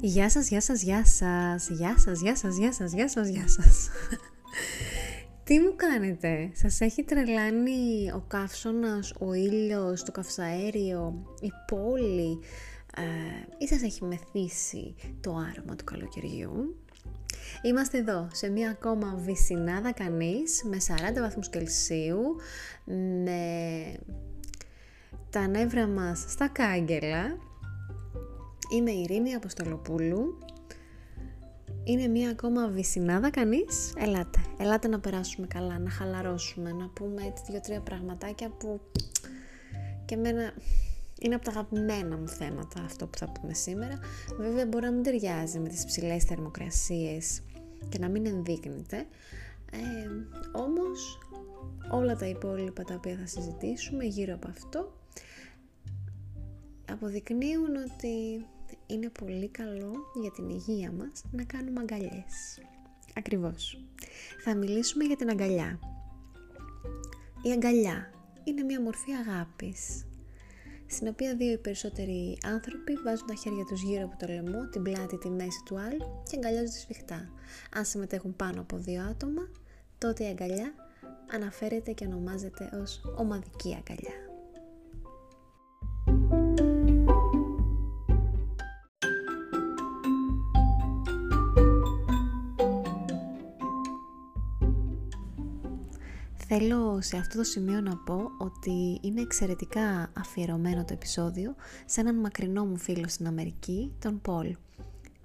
Γεια σας, γεια σας, γεια σας, γεια σας, γεια σας, γεια σας, γεια σας, γεια σας. Τι μου κάνετε, σας έχει τρελάνει ο καύσωνας, ο ήλιος, το καυσαέριο, η πόλη ε, ή σας έχει μεθύσει το άρωμα του καλοκαιριού; Είμαστε εδώ σε μία ακόμα βυσινάδα κανείς με 40 βαθμούς Κελσίου, με τα νεύρα μας στα κάγκελα Είμαι η Ειρήνη Αποστολοπούλου. Είναι μία ακόμα βυσινάδα κανείς. Ελάτε, ελάτε να περάσουμε καλά, να χαλαρώσουμε, να πούμε έτσι δύο-τρία πραγματάκια που και εμένα είναι από τα αγαπημένα μου θέματα αυτό που θα πούμε σήμερα. Βέβαια μπορεί να μην ταιριάζει με τις ψηλές θερμοκρασίες και να μην ενδείκνεται. Ε, όμως όλα τα υπόλοιπα τα οποία θα συζητήσουμε γύρω από αυτό αποδεικνύουν ότι είναι πολύ καλό για την υγεία μας να κάνουμε αγκαλιές. Ακριβώς. Θα μιλήσουμε για την αγκαλιά. Η αγκαλιά είναι μια μορφή αγάπης, στην οποία δύο ή περισσότεροι άνθρωποι βάζουν τα χέρια τους γύρω από το λαιμό, την πλάτη, τη μέση του άλλου και αγκαλιάζονται σφιχτά. Αν συμμετέχουν πάνω από δύο άτομα, τότε η αγκαλιά αναφέρεται και ονομάζεται ως ομαδική αγκαλιά. Θέλω σε αυτό το σημείο να πω ότι είναι εξαιρετικά αφιερωμένο το επεισόδιο σε έναν μακρινό μου φίλο στην Αμερική, τον Πολ.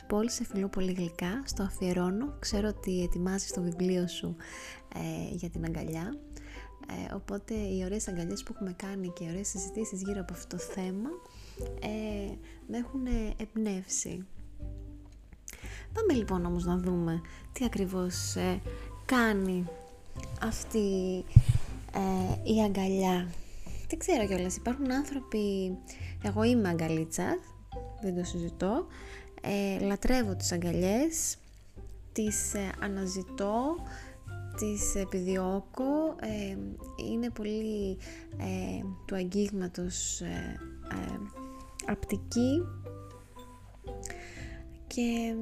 Πολ, σε φιλώ πολύ γλυκά, στο αφιερώνω, ξέρω ότι ετοιμάζεις το βιβλίο σου ε, για την αγκαλιά, ε, οπότε οι ωραίες αγκαλιές που έχουμε κάνει και οι ωραίες συζητήσεις γύρω από αυτό το θέμα ε, με έχουν εμπνεύσει. Πάμε λοιπόν όμως να δούμε τι ακριβώς ε, κάνει αυτή ε, η αγκαλιά. Δεν ξέρω κιόλας, υπάρχουν άνθρωποι, εγώ είμαι αγκαλίτσα, δεν το συζητώ, ε, λατρεύω τις αγκαλιές, τις ε, αναζητώ, τις επιδιώκω, ε, είναι πολύ ε, του αγγίγματος απτική και,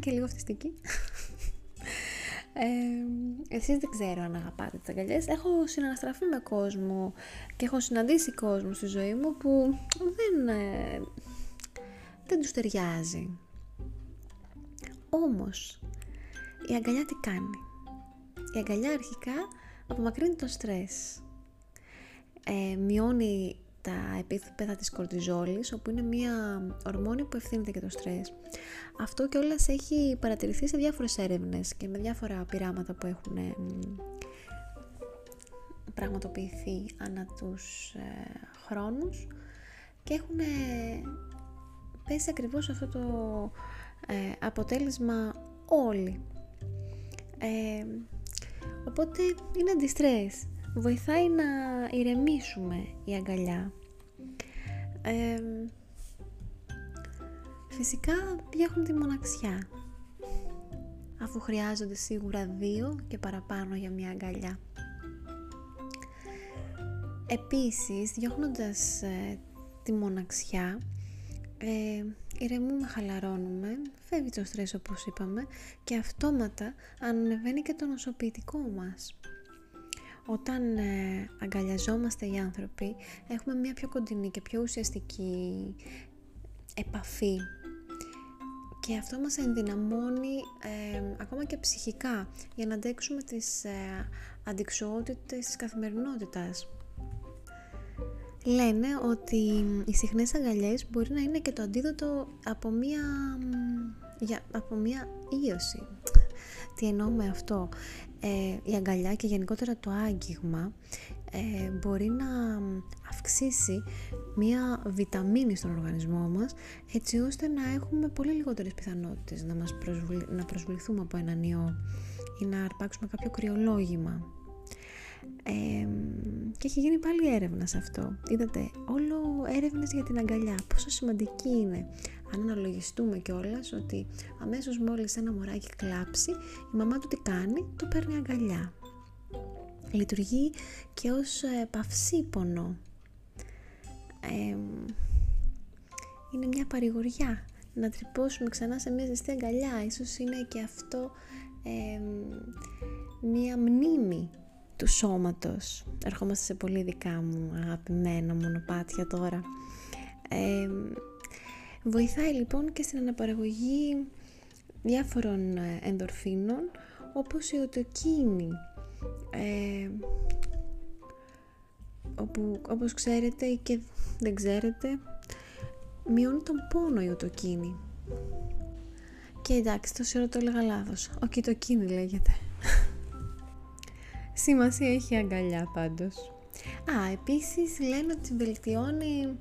και λίγο αυτιστική. Ε, εσείς δεν ξέρω αν αγαπάτε τις αγκαλιές. Έχω συναναστραφεί με κόσμο και έχω συναντήσει κόσμο στη ζωή μου που δεν, ε, δεν τους ταιριάζει. Όμως, η αγκαλιά τι κάνει; Η αγκαλιά αρχικά απομακρύνει το στρες. Ε, μειώνει τα επίπεδα της κορτιζόλης, όπου είναι μια ορμόνη που ευθύνεται για το στρες. Αυτό και όλας έχει παρατηρηθεί σε διάφορες έρευνες και με διάφορα πειράματα που έχουν πραγματοποιηθεί ανά τους ε, χρόνους και έχουν πέσει ακριβώς αυτό το ε, αποτέλεσμα όλοι. Ε, οπότε είναι αντιστρες βοηθάει να ηρεμήσουμε η αγκαλιά. φυσικά διέχουν τη μοναξιά, αφού χρειάζονται σίγουρα δύο και παραπάνω για μια αγκαλιά. Επίσης, διώχνοντας ε, τη μοναξιά, ε, ηρεμούμε, χαλαρώνουμε, φεύγει το στρες όπως είπαμε και αυτόματα ανεβαίνει και το νοσοποιητικό μας όταν ε, αγκαλιαζόμαστε οι άνθρωποι έχουμε μια πιο κοντινή και πιο ουσιαστική επαφή και αυτό μας ενδυναμώνει ε, ακόμα και ψυχικά για να αντέξουμε τις ε, αντικσοότητες της καθημερινότητας. Λένε ότι οι συχνές αγκαλιές μπορεί να είναι και το αντίδοτο από μία, για, από μία ίωση. Τι εννοώ με αυτό; Ε, η αγκαλιά και γενικότερα το άγγιγμα ε, μπορεί να αυξήσει μία βιταμίνη στον οργανισμό μας έτσι ώστε να έχουμε πολύ λιγότερες πιθανότητες να, μας να προσβληθούμε από έναν ιό ή να αρπάξουμε κάποιο κρυολόγημα. Ε, και έχει γίνει πάλι έρευνα σε αυτό. Είδατε, όλο έρευνες για την αγκαλιά, πόσο σημαντική είναι αν αναλογιστούμε κιόλας ότι αμέσως μόλις ένα μωράκι κλάψει, η μαμά του τι κάνει, το παίρνει αγκαλιά. Λειτουργεί και ως ε, παυσίπονο. είναι μια παρηγοριά να τρυπώσουμε ξανά σε μια ζεστή αγκαλιά. Ίσως είναι και αυτό μια μνήμη του σώματος. Ερχόμαστε σε πολύ δικά μου αγαπημένα μονοπάτια τώρα. Βοηθάει λοιπόν και στην αναπαραγωγή διάφορων ε, ενδορφίνων όπως η οτοκίνη ε, όπου όπως ξέρετε ή και δεν ξέρετε μειώνει τον πόνο η οτοκίνη. Και εντάξει το ώρα το έλεγα λάθος. Ο κοιτοκίνη λέγεται. Σημασία έχει αγκαλιά πάντως. Α επίσης λένε ότι βελτιώνει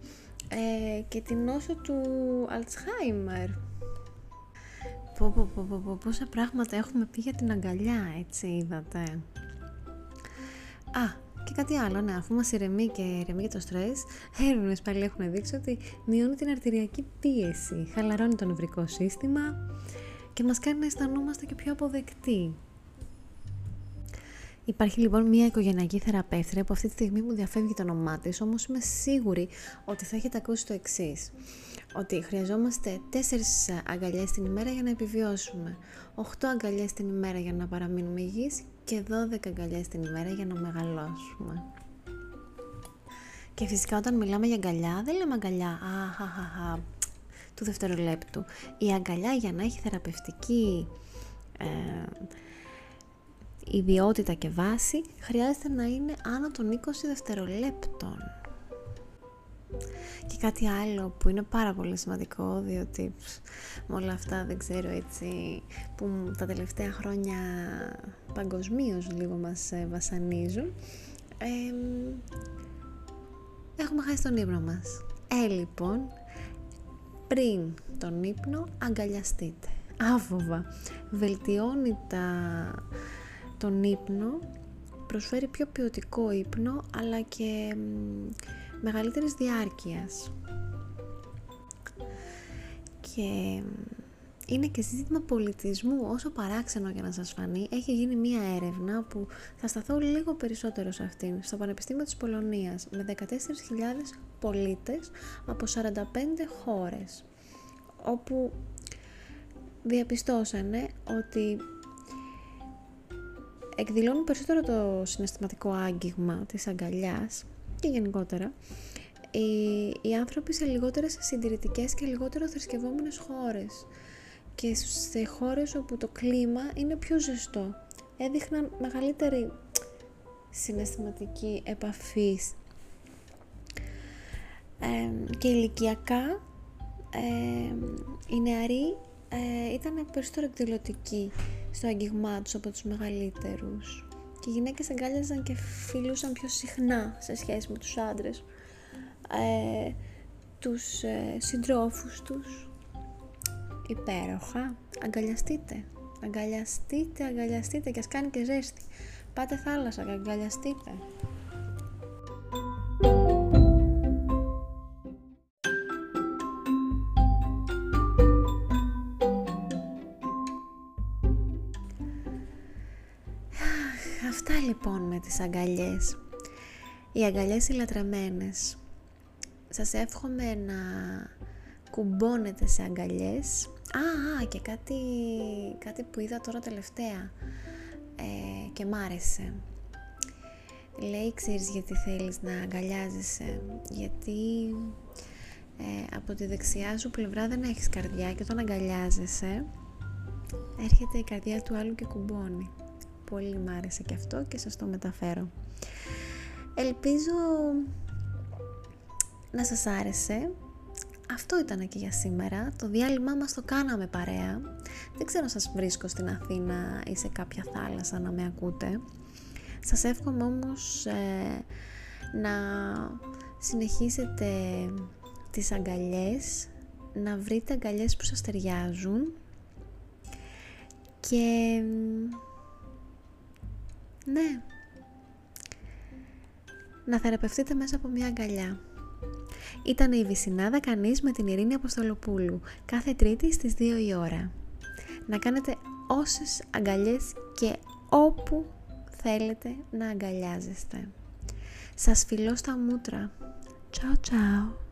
ε, και την νόσο του Αλτσχάιμερ πω, πω, πω, πω, πόσα πράγματα έχουμε πει για την αγκαλιά, έτσι είδατε. Α, και κάτι άλλο, ναι, αφού μας ηρεμεί και ηρεμεί και το στρες, έρευνες πάλι έχουν δείξει ότι μειώνει την αρτηριακή πίεση, χαλαρώνει το νευρικό σύστημα και μας κάνει να αισθανόμαστε και πιο αποδεκτοί. Υπάρχει λοιπόν μια οικογενειακή θεραπεύτρια που αυτή τη στιγμή μου διαφεύγει το όνομά της, όμως είμαι σίγουρη ότι θα έχετε ακούσει το εξής. Ότι χρειαζόμαστε 4 αγκαλιές την ημέρα για να επιβιώσουμε, 8 αγκαλιές την ημέρα για να παραμείνουμε υγιείς και 12 αγκαλιές την ημέρα για να μεγαλώσουμε. Και φυσικά όταν μιλάμε για αγκαλιά, δεν λέμε αγκαλιά αχαχαχα, του δευτερολέπτου. Η αγκαλιά για να έχει θεραπευτική ε, ιδιότητα και βάση χρειάζεται να είναι άνω των 20 δευτερολέπτων. Και κάτι άλλο που είναι πάρα πολύ σημαντικό, διότι με όλα αυτά δεν ξέρω έτσι, που τα τελευταία χρόνια παγκοσμίως λίγο μας ε, βασανίζουν, έχουμε χάσει τον ύπνο μας. Ε, λοιπόν, πριν τον ύπνο αγκαλιαστείτε. Άφοβα. Βελτιώνει τα τον ύπνο προσφέρει πιο ποιοτικό ύπνο αλλά και μεγαλύτερης διάρκειας. Και είναι και ζήτημα πολιτισμού. Όσο παράξενο για να σας φανεί έχει γίνει μία έρευνα που θα σταθώ λίγο περισσότερο σε αυτήν. Στο Πανεπιστήμιο της Πολωνίας με 14.000 πολίτες από 45 χώρες όπου διαπιστώσανε ότι εκδηλώνουν περισσότερο το συναισθηματικό άγγιγμα της αγκαλιάς και γενικότερα οι, οι άνθρωποι σε λιγότερες συντηρητικές και λιγότερο θρησκευόμενες χώρες και σε χώρες όπου το κλίμα είναι πιο ζεστό έδειχναν μεγαλύτερη συναισθηματική επαφή ε, και ηλικιακά ε, οι νεαροί ε, ήταν περισσότερο εκδηλωτικοί στο αγγίγμά τους από τους μεγαλύτερους. Και οι γυναίκες αγκάλιαζαν και φιλούσαν πιο συχνά σε σχέση με τους άντρες ε, τους ε, συντρόφους τους. Υπέροχα. Αγκαλιαστείτε. Αγκαλιαστείτε, αγκαλιαστείτε και ας κάνει και ζέστη. Πάτε θάλασσα και αγκαλιαστείτε Αυτά λοιπόν με τις αγκαλιές. Οι αγκαλιές οι λατρεμένες. Σας εύχομαι να κουμπώνετε σε αγκαλιές. Α, α και κάτι, κάτι που είδα τώρα τελευταία ε, και μ' άρεσε. Λέει, ξέρεις γιατί θέλεις να αγκαλιάζεσαι; Γιατί ε, από τη δεξιά σου πλευρά δεν έχεις καρδιά και όταν αγκαλιάζεσαι έρχεται η καρδιά του άλλου και κουμπώνει πολύ μ' άρεσε και αυτό και σας το μεταφέρω. Ελπίζω να σας άρεσε. Αυτό ήταν και για σήμερα. Το διάλειμμα μας το κάναμε παρέα. Δεν ξέρω αν σας βρίσκω στην Αθήνα ή σε κάποια θάλασσα να με ακούτε. Σας εύχομαι όμως ε, να συνεχίσετε τις αγκαλιές, να βρείτε αγκαλιές που σας ταιριάζουν και ναι. Να θεραπευτείτε μέσα από μια αγκαλιά. Ήταν η Βυσινάδα Κανείς με την Ειρήνη Αποστολοπούλου, κάθε Τρίτη στις 2 η ώρα. Να κάνετε όσες αγκαλιές και όπου θέλετε να αγκαλιάζεστε. Σας φιλώ στα μούτρα. Τσάου τσάου.